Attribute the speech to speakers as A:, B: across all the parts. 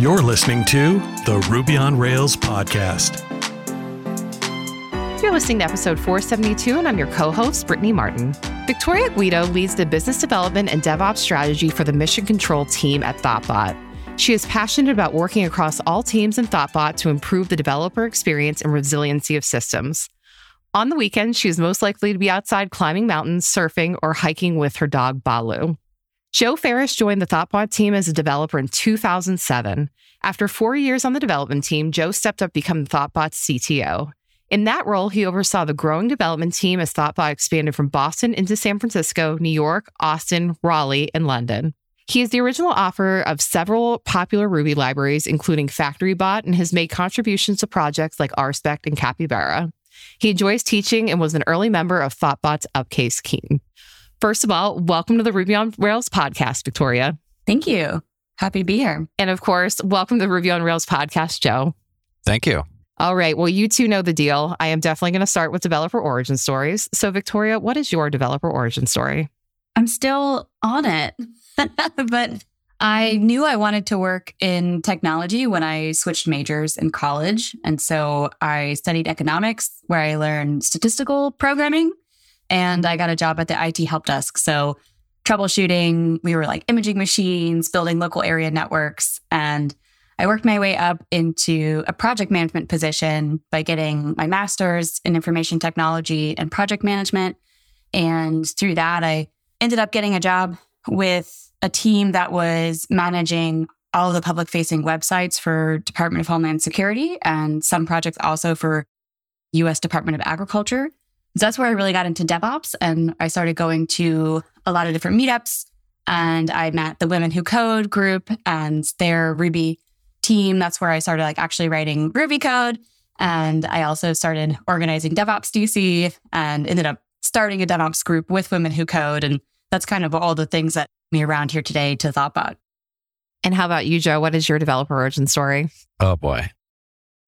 A: You're listening to the Ruby on Rails podcast.
B: You're listening to episode 472, and I'm your co host, Brittany Martin. Victoria Guido leads the business development and DevOps strategy for the mission control team at Thoughtbot. She is passionate about working across all teams in Thoughtbot to improve the developer experience and resiliency of systems. On the weekends, she is most likely to be outside climbing mountains, surfing, or hiking with her dog, Balu. Joe Ferris joined the Thoughtbot team as a developer in 2007. After four years on the development team, Joe stepped up to become Thoughtbot's CTO. In that role, he oversaw the growing development team as Thoughtbot expanded from Boston into San Francisco, New York, Austin, Raleigh, and London. He is the original author of several popular Ruby libraries, including FactoryBot, and has made contributions to projects like RSpec and Capybara. He enjoys teaching and was an early member of Thoughtbot's Upcase team. First of all, welcome to the Ruby on Rails podcast, Victoria.
C: Thank you. Happy to be here.
B: And of course, welcome to the Ruby on Rails podcast, Joe.
D: Thank you.
B: All right. Well, you two know the deal. I am definitely going to start with developer origin stories. So, Victoria, what is your developer origin story?
C: I'm still on it, but I knew I wanted to work in technology when I switched majors in college. And so I studied economics, where I learned statistical programming and I got a job at the IT help desk. So troubleshooting, we were like imaging machines, building local area networks. And I worked my way up into a project management position by getting my master's in information technology and project management. And through that, I ended up getting a job with a team that was managing all the public facing websites for Department of Homeland Security and some projects also for US Department of Agriculture. So that's where I really got into DevOps and I started going to a lot of different meetups and I met the Women Who Code group and their Ruby team. That's where I started like actually writing Ruby code. And I also started organizing DevOps DC and ended up starting a DevOps group with Women Who Code. And that's kind of all the things that me around here today to Thoughtbot.
B: And how about you, Joe? What is your developer origin story?
D: Oh boy.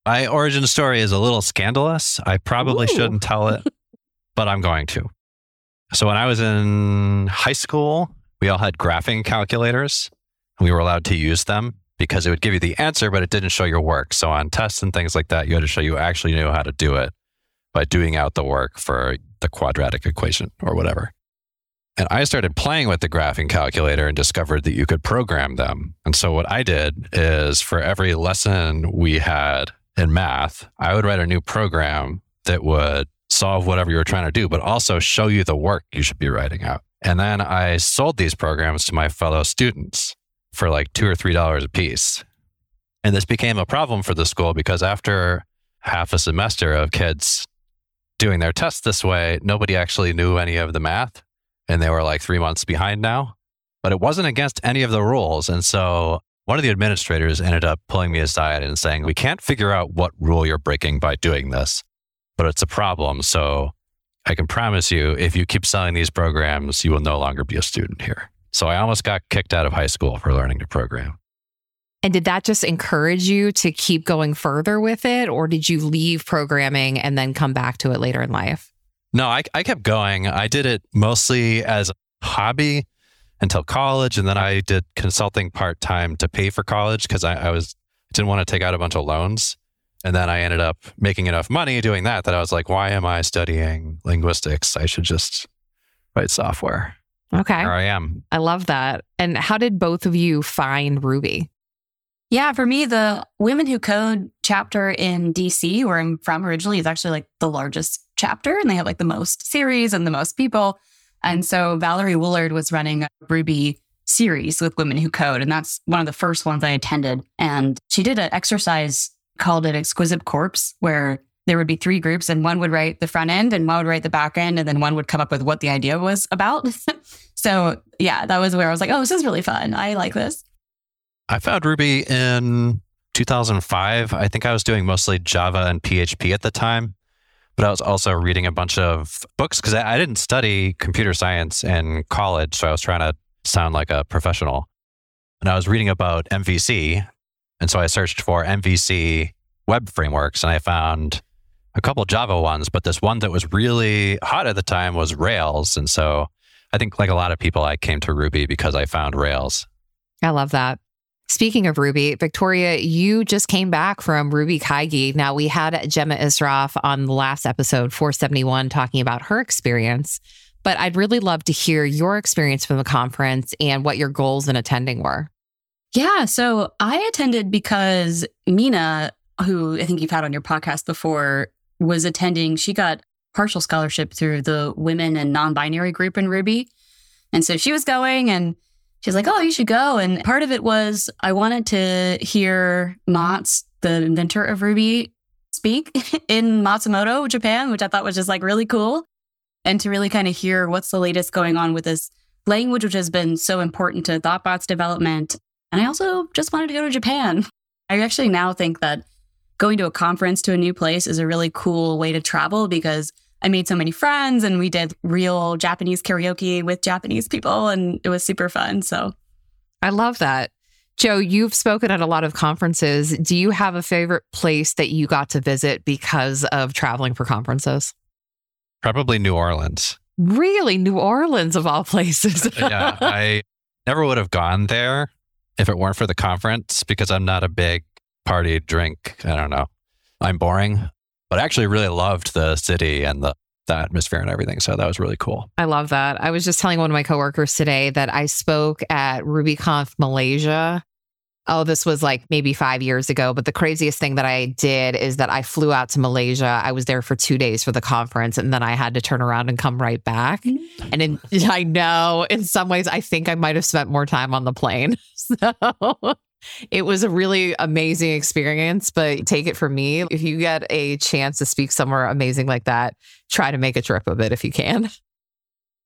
D: My origin story is a little scandalous. I probably
B: Ooh.
D: shouldn't tell it, but I'm going to. So when I was in high school, we all had graphing calculators. and We were allowed to use them because it would give you the answer, but it didn't show your work. So on tests and things like that, you had to show you actually knew how to do it by doing out the work for the quadratic equation or whatever. And I started playing with the graphing calculator and discovered that you could program them. And so what I did is for every lesson we had in math, I would write a new program that would solve whatever you were trying to do, but also show you the work you should be writing out. And then I sold these programs to my fellow students for like two or three dollars a piece. And this became a problem for the school because after half a semester of kids doing their tests this way, nobody actually knew any of the math. And they were like three months behind now. But it wasn't against any of the rules. And so one of the administrators ended up pulling me aside and saying, We can't figure out what rule you're breaking by doing this, but it's a problem. So I can promise you, if you keep selling these programs, you will no longer be a student here. So I almost got kicked out of high school for learning to program.
B: And did that just encourage you to keep going further with it? Or did you leave programming and then come back to it later in life?
D: No, I, I kept going. I did it mostly as a hobby until college. And then I did consulting part time to pay for college because I, I was didn't want to take out a bunch of loans. And then I ended up making enough money doing that that I was like, why am I studying linguistics? I should just write software.
B: Okay.
D: Here I am.
B: I love that. And how did both of you find Ruby?
C: Yeah, for me, the Women Who Code chapter in DC, where I'm from originally, is actually like the largest chapter and they have like the most series and the most people. And so Valerie Woolard was running a Ruby series with Women Who Code. And that's one of the first ones I attended. And she did an exercise called it Exquisite Corpse, where there would be three groups and one would write the front end and one would write the back end. And then one would come up with what the idea was about. so yeah, that was where I was like, oh, this is really fun. I like this.
D: I found Ruby in 2005. I think I was doing mostly Java and PHP at the time, but I was also reading a bunch of books because I, didn't study computer science in college. So I was trying to sound like a professional. And I was reading about MVC. And so I searched for MVC web frameworks and I found a couple Java ones, but this one that was really hot at the time was Rails. And so I think, like a lot of people, I came to Ruby because I found Rails.
B: I love that. Speaking of Ruby, Victoria, you just came back from Ruby Kaigi. Now, we had Jemma Issroff on the last episode, 471, talking about her experience, but I'd really love to hear your experience from the conference and what your goals in attending were.
C: Yeah. So I attended because Mina, who I think you've had on your podcast before, was attending. She got partial scholarship through the women and non binary group in Ruby. And so she was going and she's like, Oh, you should go. And part of it was I wanted to hear Matz, the inventor of Ruby, speak in Matsumoto, Japan, which I thought was just like really cool. And to really kind of hear what's the latest going on with this language, which has been so important to ThoughtBot's development. And I also just wanted to go to Japan. I actually now think that going to a conference to a new place is a really cool way to travel because I made so many friends and we did real Japanese karaoke with Japanese people and it was super fun. So
B: I love that. Joe, you've spoken at a lot of conferences. Do you have a favorite place that you got to visit because of traveling for conferences?
D: Probably New Orleans.
B: Really? New Orleans, of all places.
D: Uh, yeah. I never would have gone there if it weren't for the conference because I'm not a big party drink. I don't know. I'm boring but I actually really loved the city and the, the atmosphere and everything. So that was really cool.
B: I love that. I was just telling one of my coworkers today that I spoke at RubyConf Malaysia. Oh, this was like maybe five years ago. But the craziest thing that I did is that I flew out to Malaysia. I was there for two days for the conference, and then I had to turn around and come right back. And in, I know in some ways, I think I might have spent more time on the plane. So it was a really amazing experience, but take it from me. If you get a chance to speak somewhere amazing like that, try to make a trip of it if you can.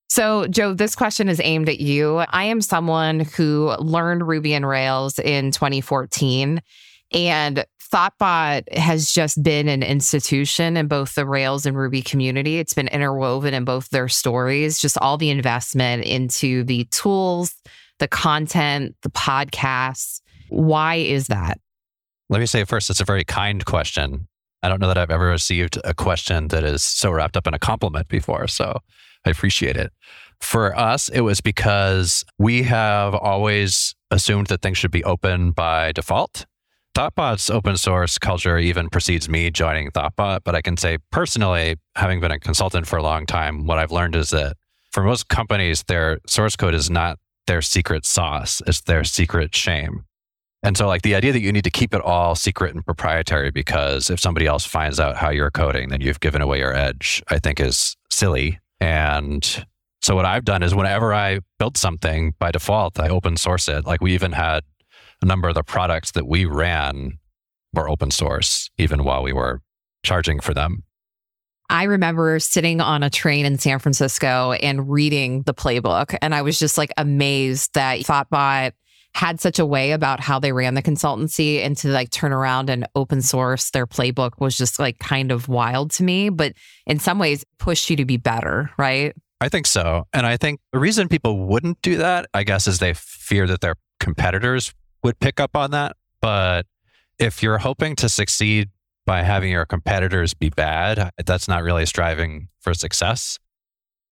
B: So, Joe, this question is aimed at you. I am someone who learned Ruby and Rails in 2014, and Thoughtbot has just been an institution in both the Rails and Ruby community. It's been interwoven in both their stories, just all the investment into the tools, the content, the podcasts why is that?
D: Let me say first, it's a very kind question. I don't know that I've ever received a question that is so wrapped up in a compliment before. So I appreciate it. For us, it was because we have always assumed that things should be open by default. Thoughtbot's open source culture even precedes me joining Thoughtbot, but I can say personally, having been a consultant for a long time, what I've learned is that for most companies, their source code is not their secret sauce, it's their secret shame. And so, like, the idea that you need to keep it all secret and proprietary because if somebody else finds out how you're coding, then you've given away your edge, I think is silly. And so, what I've done is whenever I build something by default, I open source it. Like, we even had a number of the products that we ran were open source, even while we were charging for them.
B: I remember sitting on a train in San Francisco and reading the playbook. And I was just like amazed that Thoughtbot had such a way about how they ran the consultancy and to like turn around and open source their playbook was just like kind of wild to me, but in some ways pushed you to be better, right?
D: I think so. And I think the reason people wouldn't do that, I guess, is they fear that their competitors would pick up on that. But if you're hoping to succeed by having your competitors be bad, that's not really striving for success.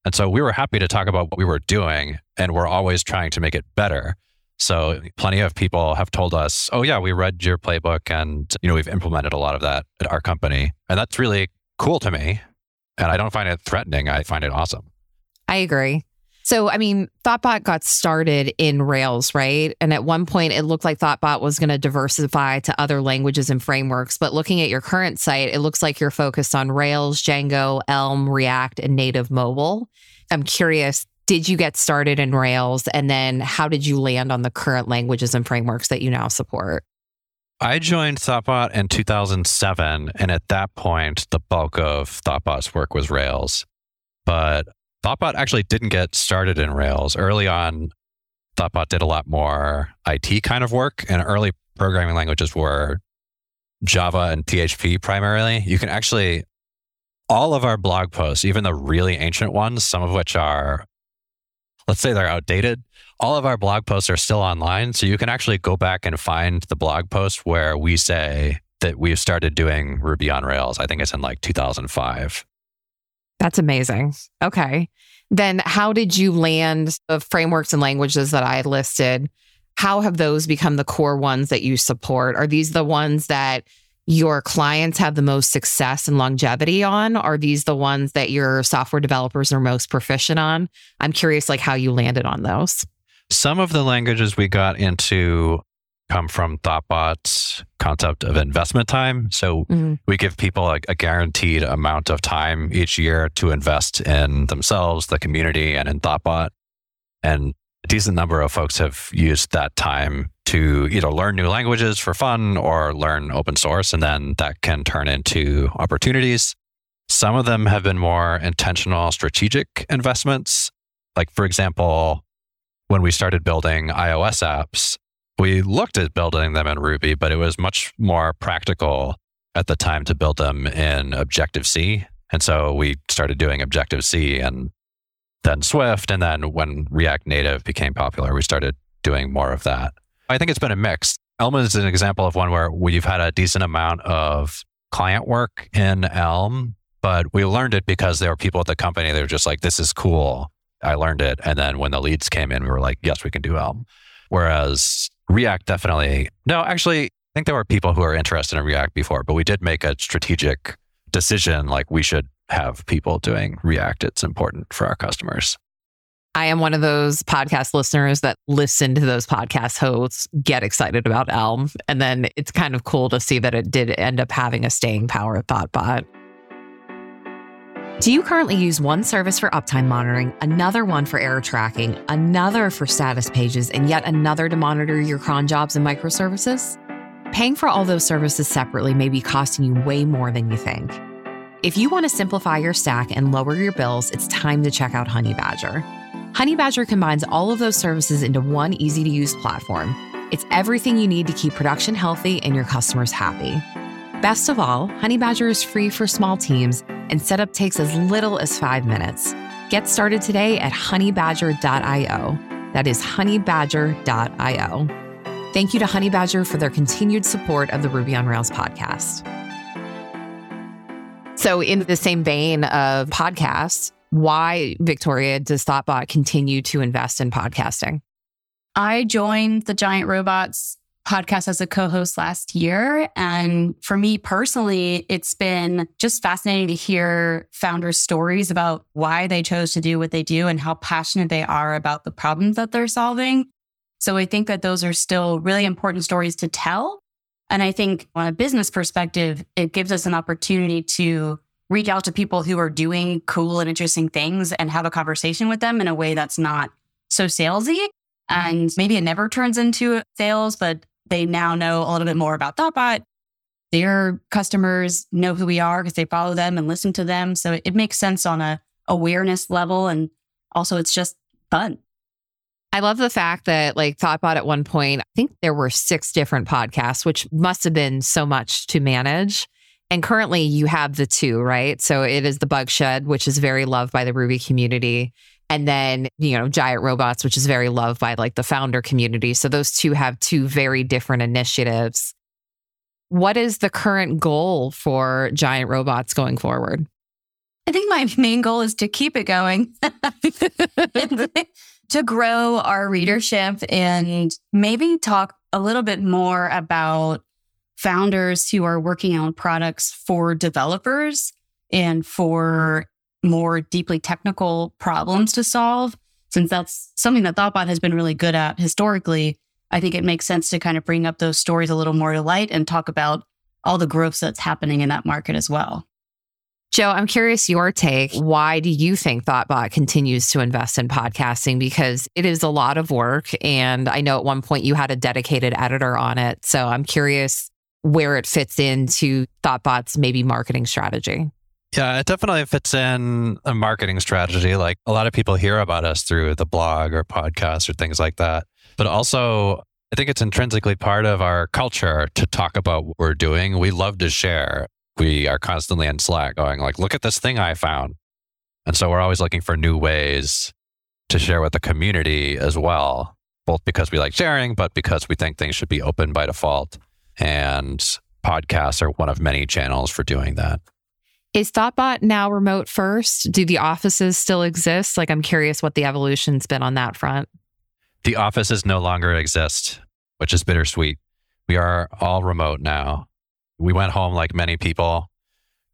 D: And so we were happy to talk about what we were doing, and we're always trying to make it better. So plenty of people have told us, "Oh yeah, we read your playbook and you know, we've implemented a lot of that at our company." And that's really cool to me. And I don't find it threatening. I find it awesome.
B: I agree. So, I mean, Thoughtbot got started in Rails, right? And at one point, it looked like Thoughtbot was going to diversify to other languages and frameworks. But looking at your current site, it looks like you're focused on Rails, Django, Elm, React, and native mobile. I'm curious, did you get started in Rails? And then how did you land on the current languages and frameworks that you now support?
D: I joined Thoughtbot in 2007. And at that point, the bulk of Thoughtbot's work was Rails. But Thoughtbot actually didn't get started in Rails. Early on, Thoughtbot did a lot more IT kind of work, and early programming languages were Java and PHP primarily. You can actually, all of our blog posts, even the really ancient ones, some of which are let's say they're outdated, all of our blog posts are still online. So you can actually go back and find the blog post where we say that we've started doing Ruby on Rails. I think it's in like 2005.
B: That's amazing. Okay. Then how did you land the frameworks and languages that I listed? how have those become the core ones that you support? Are these the ones that your clients have the most success and longevity on? Are these the ones that your software developers are most proficient on? I'm curious like how you landed on those.
D: Some of the languages we got into come from Thoughtbot's concept of investment time. So mm-hmm. we give people a, a, guaranteed amount of time each year to invest in themselves, the community, and in Thoughtbot. And a decent number of folks have used that time to either learn new languages for fun or learn open source, and then that can turn into opportunities. Some of them have been more intentional strategic investments. Like, for example, when we started building iOS apps, we looked at building them in Ruby, but it was much more practical at the time to build them in Objective C. And so we started doing Objective C and then Swift. And then when React Native became popular, we started doing more of that. I think it's been a mix. Elm is an example of one where we've had a decent amount of client work in Elm, but we learned it because there were people at the company that were just like, this is cool. I learned it. And then when the leads came in, we were like, yes, we can do Elm. Whereas React definitely, no, actually, I think there were people who were interested in React before, but we did make a strategic decision like we should have people doing React. It's important for our customers.
B: I am one of those podcast listeners that listen to those podcast hosts get excited about Elm. And then it's kind of cool to see that it did end up having a staying power at Thoughtbot. Do you currently use one service for uptime monitoring, another one for error tracking, another for status pages, and yet another to monitor your cron jobs and microservices? Paying for all those services separately may be costing you way more than you think. If you want to simplify your stack and lower your bills, it's time to check out Honeybadger. Honeybadger combines all of those services into one easy to use platform. It's everything you need to keep production healthy and your customers happy. Best of all, Honeybadger is free for small teams and setup takes as little as five minutes. Get started today at honeybadger.io. That is honeybadger.io. Thank you to Honeybadger for their continued support of the Ruby on Rails podcast. So, in the same vein of podcasts, why, Victoria, does Thoughtbot continue to invest in podcasting?
C: I joined the Giant Robots podcast as a co host last year. And for me personally, it's been just fascinating to hear founders' stories about why they chose to do what they do and how passionate they are about the problems that they're solving. So I think that those are still really important stories to tell. And I think on a business perspective, it gives us an opportunity to reach out to people who are doing cool and interesting things and have a conversation with them in a way that's not so salesy. And maybe it never turns into sales, but they now know a little bit more about Thoughtbot. Their customers know who we are because they follow them and listen to them. So it makes sense on a awareness level. And also it's just fun.
B: I love the fact that like Thoughtbot at one point, I think there were six different podcasts, which must have been so much to manage. And currently you have the two, right? So it is the Bike Shed, which is very loved by the Ruby community. And then you know giant robots which is very loved by like the founder community. So those two have two very different initiatives. What is the current goal for giant robots going forward?
C: I think my main goal is to keep it going. To grow our readership and maybe talk a little bit more about founders who are working on products for developers and for more deeply technical problems to solve, since that's something that Thoughtbot has been really good at historically, I think it makes sense to kind of bring up those stories a little more to light and talk about all the growth that's happening in that market as well.
B: Joe, I'm curious your take. Why do you think Thoughtbot continues to invest in podcasting? Because it is a lot of work. And I know at one point you had a dedicated editor on it. So I'm curious where it fits into Thoughtbot's maybe marketing strategy.
D: Yeah, it definitely fits in a marketing strategy. Like a lot of people hear about us through the blog or podcast or things like that. But also, I think it's intrinsically part of our culture to talk about what we're doing. We love to share. We are constantly in Slack going like, look at this thing I found. And so we're always looking for new ways to share with the community as well, both because we like sharing, but because we think things should be open by default. And podcasts are one of many channels for doing that.
B: Is Thoughtbot now remote first? Do the offices still exist? Like, I'm curious what the evolution's been on that front.
D: The offices no longer exist, which is bittersweet. We are all remote now. We went home like many people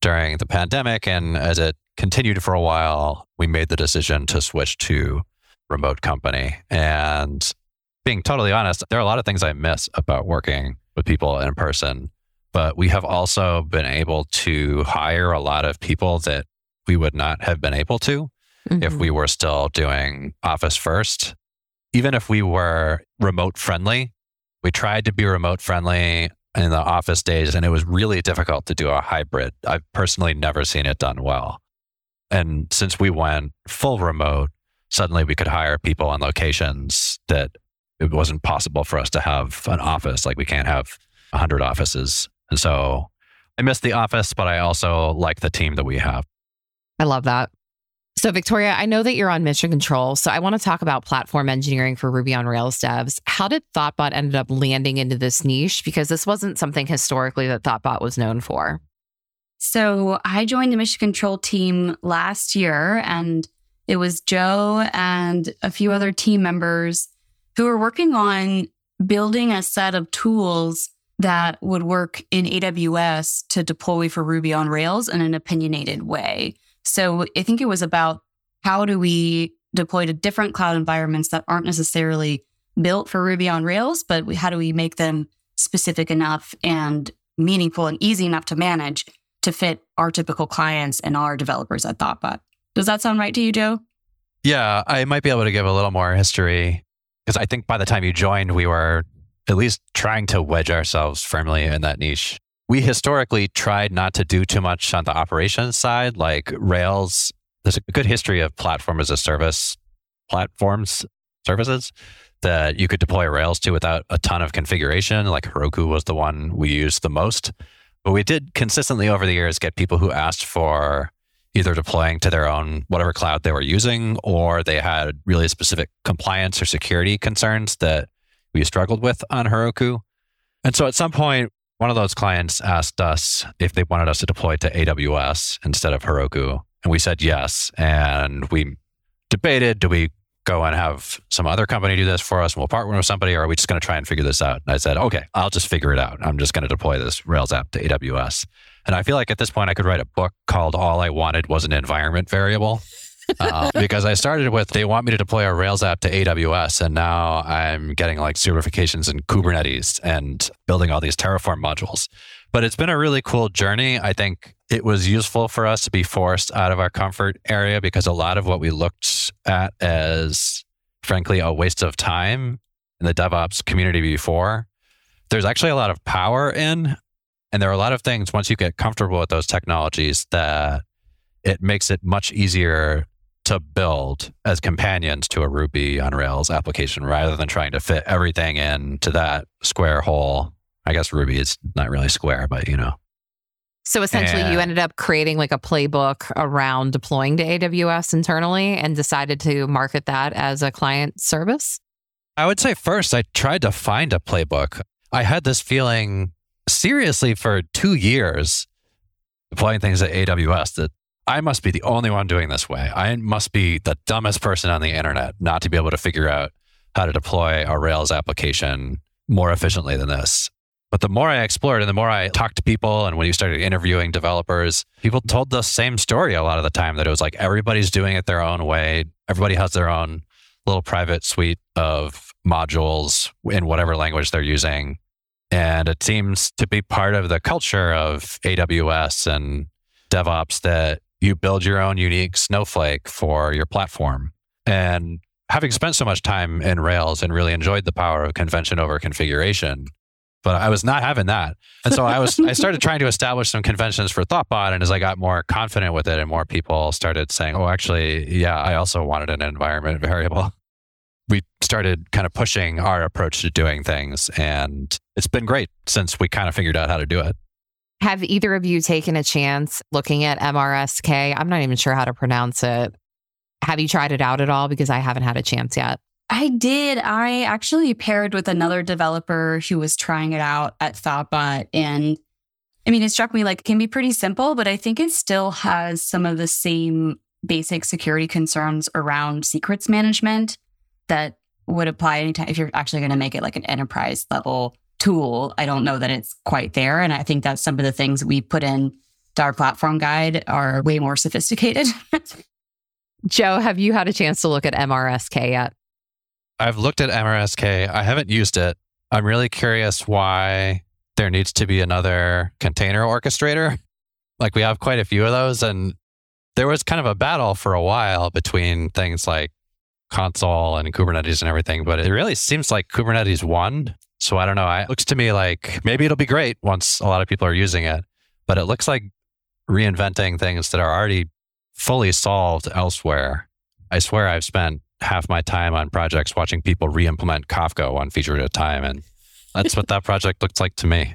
D: during the pandemic. And as it continued for a while, we made the decision to switch to remote company. And being totally honest, there are a lot of things I miss about working with people in person. But we have also been able to hire a lot of people that we would not have been able to mm-hmm. if we were still doing office first. Even if we were remote friendly, we tried to be remote friendly in the office days, and it was really difficult to do a hybrid. I've personally never seen it done well. And since we went full remote, suddenly we could hire people on locations that it wasn't possible for us to have an office. Like we can't have 100 offices. And so I miss the office, but I also like the team that we have.
B: I love that. So, Victoria, I know that you're on mission control. So, I want to talk about platform engineering for Ruby on Rails devs. How did Thoughtbot ended up landing into this niche? Because this wasn't something historically that Thoughtbot was known for.
C: So, I joined the mission control team last year, and it was Joe and a few other team members who were working on building a set of tools that would work in AWS to deploy for Ruby on Rails in an opinionated way. So I think it was about how do we deploy to different cloud environments that aren't necessarily built for Ruby on Rails, but how do we make them specific enough and meaningful and easy enough to manage to fit our typical clients and our developers at Thoughtbot. Does that sound right to you, Joe?
D: Yeah, I might be able to give a little more history because I think by the time you joined, we were at least trying to wedge ourselves firmly in that niche we historically tried not to do too much on the operations side, like Rails. There's a good history of platform as a service platforms, services that you could deploy Rails to without a ton of configuration. Like Heroku was the one we used the most. But we did consistently over the years get people who asked for either deploying to their own whatever cloud they were using, or they had really specific compliance or security concerns that we struggled with on Heroku. And so at some point, one of those clients asked us if they wanted us to deploy to AWS instead of Heroku. And we said yes. And we debated do we go and have some other company do this for us and we'll partner with somebody, or are we just going to try and figure this out? And I said, okay, I'll just figure it out. I'm just going to deploy this Rails app to AWS. And I feel like at this point, I could write a book called All I Wanted Was an Environment Variable uh, because I started with they want me to deploy a Rails app to AWS, and now I'm getting like certifications in Kubernetes and building all these Terraform modules. But it's been a really cool journey. I think it was useful for us to be forced out of our comfort area because a lot of what we looked at as, frankly, a waste of time in the DevOps community before, there's actually a lot of power in. And there are a lot of things once you get comfortable with those technologies that it makes it much easier to build as companions to a Ruby on Rails application rather than trying to fit everything into that square hole. I guess Ruby is not really square, but you know.
B: So essentially, and, you ended up creating like a playbook around deploying to AWS internally and decided to market that as a client service?
D: I would say first, I tried to find a playbook. I had this feeling seriously for two years deploying things at AWS that I must be the only one doing this way. I must be the dumbest person on the internet not to be able to figure out how to deploy a Rails application more efficiently than this. But the more I explored and the more I talked to people, and when you started interviewing developers, people told the same story a lot of the time that it was like everybody's doing it their own way. Everybody has their own little private suite of modules in whatever language they're using. And it seems to be part of the culture of AWS and DevOps that you build your own unique snowflake for your platform. And having spent so much time in Rails and really enjoyed the power of convention over configuration, but I was not having that. And so I was I started trying to establish some conventions for Thoughtbot. And as I got more confident with it and more people started saying, oh, actually, yeah, I also wanted an environment variable. We started kind of pushing our approach to doing things. And it's been great since we kind of figured out how to do it.
B: Have either of you taken a chance looking at MRSK? I'm not even sure how to pronounce it. Have you tried it out at all? Because I haven't had a chance yet.
C: I did. I actually paired with another developer who was trying it out at Thoughtbot. And I mean, it struck me like it can be pretty simple, but I think it still has some of the same basic security concerns around secrets management that would apply anytime if you're actually going to make it like an enterprise level tool. I don't know that it's quite there. And I think that some of the things we put in our platform guide are way more sophisticated.
B: Joe, have you had a chance to look at MRSK yet?
D: I've looked at MRSK. I haven't used it. I'm really curious why there needs to be another container orchestrator. Like we have quite a few of those. And there was kind of a battle for a while between things like Consul and Kubernetes and everything, but it really seems like Kubernetes won. So I don't know. It looks to me like maybe it'll be great once a lot of people are using it, but it looks like reinventing things that are already fully solved elsewhere. I swear I've spent half my time on projects watching people re-implement Kafka one feature at a time. And that's what that project looks like to me.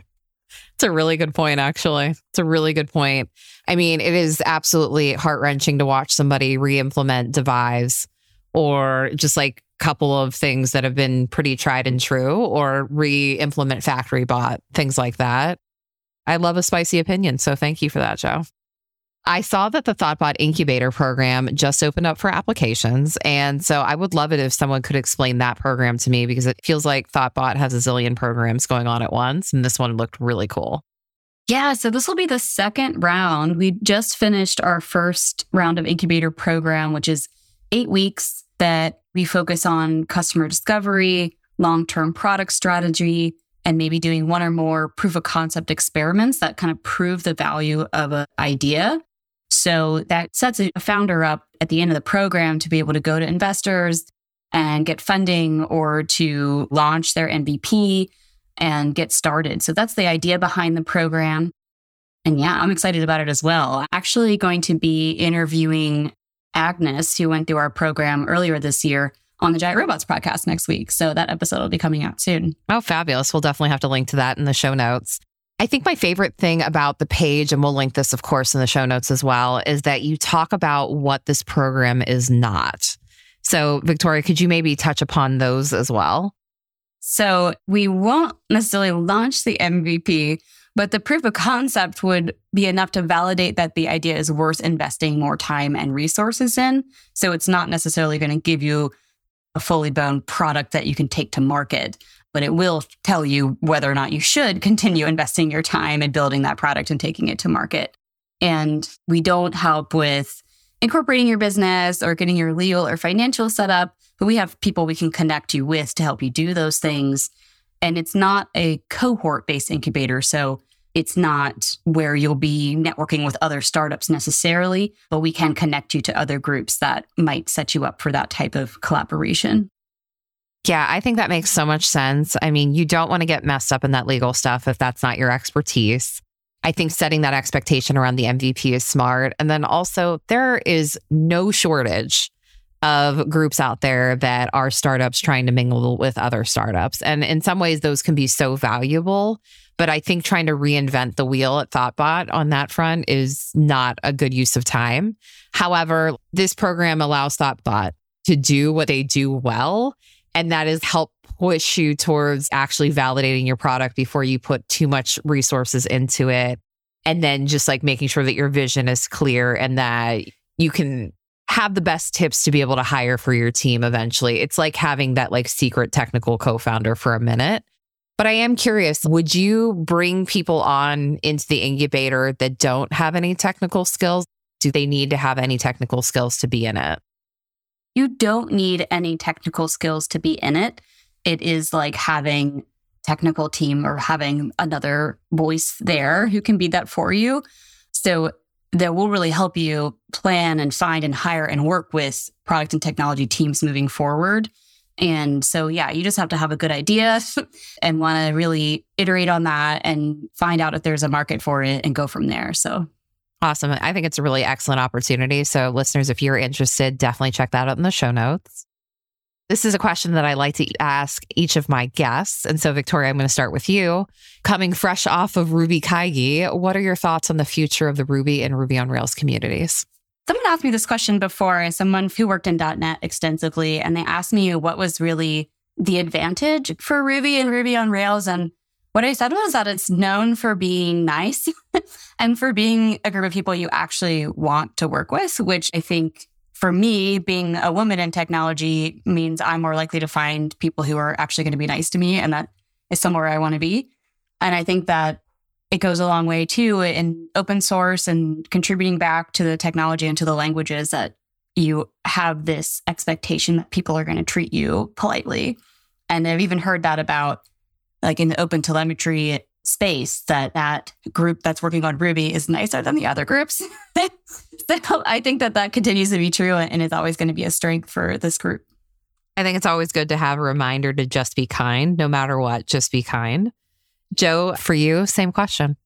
B: It's a really good point, actually. It's a really good point. I mean, it is absolutely heart wrenching to watch somebody re implement Devise or just like a couple of things that have been pretty tried and true or re implement FactoryBot, things like that. I love a spicy opinion. So thank you for that, Joe. I saw that the Thoughtbot Incubator program just opened up for applications. And so I would love it if someone could explain that program to me because it feels like Thoughtbot has a zillion programs going on at once. And this one looked really cool.
C: Yeah, so this will be the second round. We just finished our first round of incubator program, which is eight weeks that we focus on customer discovery, long term product strategy, and maybe doing one or more proof of concept experiments that kind of prove the value of an idea. So that sets a founder up at the end of the program to be able to go to investors and get funding or to launch their MVP and get started. So that's the idea behind the program. And yeah, I'm excited about it as well. Actually, going to be interviewing Agnes, who went through our program earlier this year on the Giant Robots podcast next week. So that episode will be coming out soon.
B: Oh, fabulous. We'll definitely have to link to that in the show notes. I think my favorite thing about the page, and we'll link this, of course, in the show notes as well, is that you talk about what this program is not. So, Victoria, could you maybe touch upon those as well?
C: So, we won't necessarily launch the MVP, but the proof of concept would be enough to validate that the idea is worth investing more time and resources in. So, it's not necessarily going to give you a fully blown product that you can take to market but it will tell you whether or not you should continue investing your time in building that product and taking it to market. And we don't help with incorporating your business or getting your legal or financial set up, but we have people we can connect you with to help you do those things. And it's not a cohort based incubator. So it's not where you'll be networking with other startups necessarily, but we can connect you to other groups that might set you up for that type of collaboration.
B: Yeah, I think that makes so much sense. I mean, you don't want to get messed up in that legal stuff if that's not your expertise. I think setting that expectation around the MVP is smart. And then also, there is no shortage of groups out there that are startups trying to mingle with other startups. And in some ways, those can be so valuable. But I think trying to reinvent the wheel at Thoughtbot on that front is not a good use of time. However, this program allows Thoughtbot to do what they do well and that is help push you towards actually validating your product before you put too much resources into it. And then just like making sure that your vision is clear and that you can have the best tips to be able to hire for your team eventually. It's like having that like secret technical co founder for a minute. But I am curious would you bring people on into the incubator that don't have any technical skills? Do they need to have any technical skills to be in it?
C: you don't need any technical skills to be in it. It is like having technical team or having another voice there who can be that for you. So that will really help you plan and find and hire and work with product and technology teams moving forward. And so, yeah, you just have to have a good idea and want to really iterate on that and find out if there's a market for it and go from there. So,
B: Awesome. I think it's a really excellent opportunity. So, listeners, if you're interested, definitely check that out in the show notes. This is a question that I like to ask each of my guests. And so, Victoria, I'm going to start with you. Coming fresh off of RubyKaigi, what are your thoughts on the future of the Ruby and Ruby on Rails communities?
C: Someone asked me this question before, someone who worked in .NET extensively, and they asked me what was really the advantage for Ruby and Ruby on Rails. And what I said was that it's known for being nice and for being a group of people you actually want to work with, which I think for me, being a woman in technology means I'm more likely to find people who are actually going to be nice to me. And that is somewhere I want to be. And I think that it goes a long way too in open source and contributing back to the technology and to the languages that you have this expectation that people are going to treat you politely. And I've even heard that about like in the open telemetry space that that group that's working on Ruby is nicer than the other groups. so I think that that continues to be true and is always going to be a strength for this group.
B: I think it's always good to have a reminder to just be kind, no matter what, just be kind. Joe, for you, same question.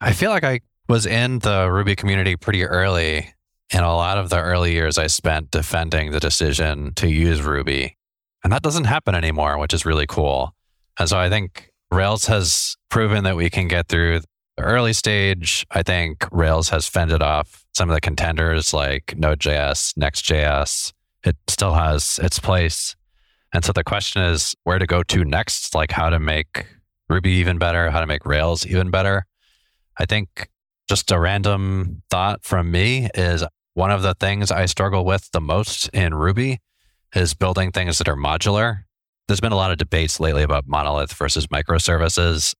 D: I feel like I was in the Ruby community pretty early. And a lot of the early years I spent defending the decision to use Ruby. And that doesn't happen anymore, which is really cool. And so I think Rails has proven that we can get through the early stage. I think Rails has fended off some of the contenders like Node.js, Next.js. It still has its place. And so the question is where to go to next, like how to make Ruby even better, how to make Rails even better. I think just a random thought from me is one of the things I struggle with the most in Ruby is building things that are modular. There's been a lot of debates lately about monolith versus microservices.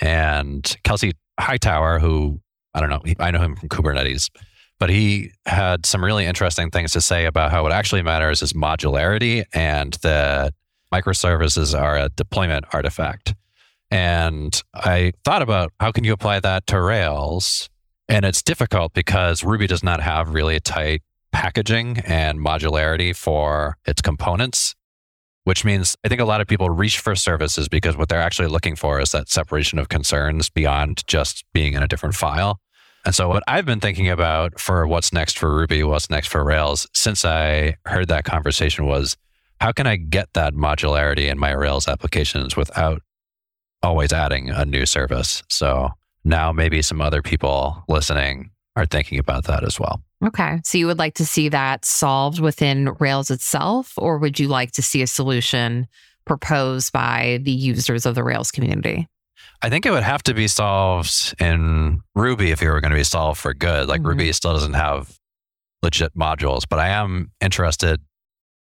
D: And Kelsey Hightower, who I don't know, I know him from Kubernetes, but he had some really interesting things to say about how what actually matters is modularity and that microservices are a deployment artifact. And I thought about how can you apply that to Rails? And it's difficult because Ruby does not have really tight packaging and modularity for its components, which means I think a lot of people reach for services because what they're actually looking for is that separation of concerns beyond just being in a different file. And so, what I've been thinking about for what's next for Ruby, what's next for Rails, since I heard that conversation was how can I get that modularity in my Rails applications without always adding a new service. So now maybe some other people listening are thinking about that as well.
B: Okay. So you would like to see that solved within Rails itself, or would you like to see a solution proposed by the users of the Rails community?
D: I think it would have to be solved in Ruby if it were going to be solved for good. Like mm-hmm. Ruby still doesn't have legit modules, but I am interested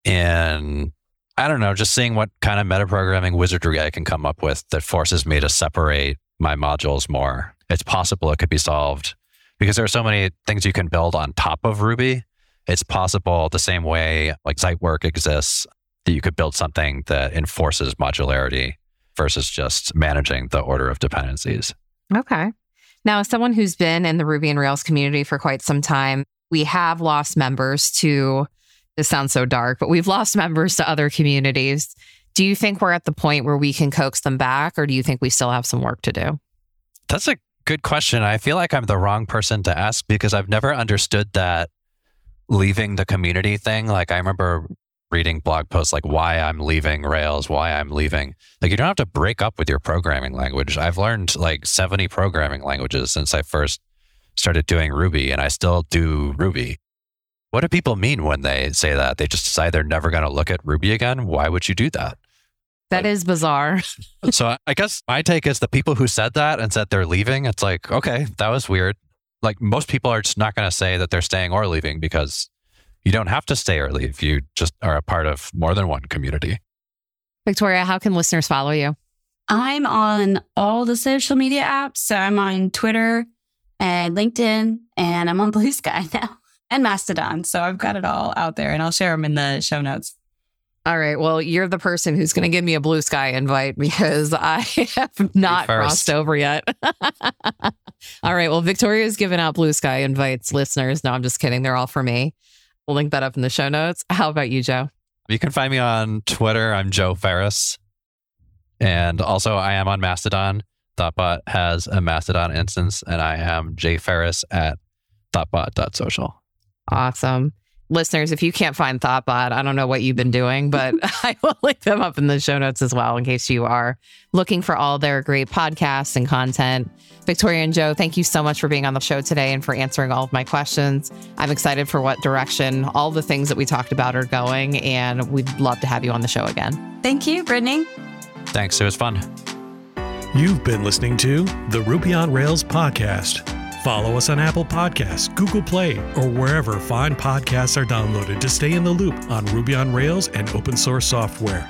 D: in I don't know, just seeing what kind of metaprogramming wizardry I can come up with that forces me to separate my modules more. It's possible it could be solved because there are so many things you can build on top of Ruby. It's possible the same way like Zeitwerk exists that you could build something that enforces modularity versus just managing the order of dependencies.
B: Okay. Now, as someone who's been in the Ruby and Rails community for quite some time, we have lost members to this sounds so dark, but we've lost members to other communities. Do you think we're at the point where we can coax them back, or do you think we still have some work to do?
D: That's a good question. I feel like I'm the wrong person to ask because I've never understood that leaving the community thing. Like, I remember reading blog posts like why I'm leaving Rails, why I'm leaving. Like, you don't have to break up with your programming language. I've learned like 70 programming languages since I first started doing Ruby, and I still do Ruby. What do people mean when they say that? They just decide they're never going to look at Ruby again? Why would you do that?
B: That like, is bizarre.
D: so I guess my take is the people who said that and said they're leaving, it's like, okay, that was weird. Like most people are just not going to say that they're staying or leaving because you don't have to stay or leave. You just are a part of more than one community.
B: Victoria, how can listeners follow you?
C: I'm on all the social media apps. So I'm on Twitter and LinkedIn, and I'm on Blue Sky now and Mastodon. So I've got it all out there and I'll share them in the show notes.
B: All right. Well, you're the person who's going to give me a blue sky invite because I have not crossed over yet. all right. Well, Victoria's given out blue sky invites, listeners. No, I'm just kidding. They're all for me. We'll link that up in the show notes. How about you, Joe?
D: You can find me on Twitter. I'm Joe Ferris. And also, I am on Mastodon. Thoughtbot has a Mastodon instance, and I am Jay Ferris at thoughtbot.social.
B: Awesome. Listeners, if you can't find Thoughtbot, I don't know what you've been doing, but I will link them up in the show notes as well in case you are looking for all their great podcasts and content. Victoria and Joe, thank you so much for being on the show today and for answering all of my questions. I'm excited for what direction all the things that we talked about are going, and we'd love to have you on the show again.
C: Thank you, Brittany.
D: Thanks. It was fun.
A: You've been listening to the Ruby on Rails podcast. Follow us on Apple Podcasts, Google Play, or wherever fine podcasts are downloaded to stay in the loop on Ruby on Rails and open source software.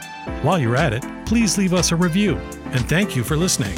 A: While you're at it, please leave us a review. And thank you for listening.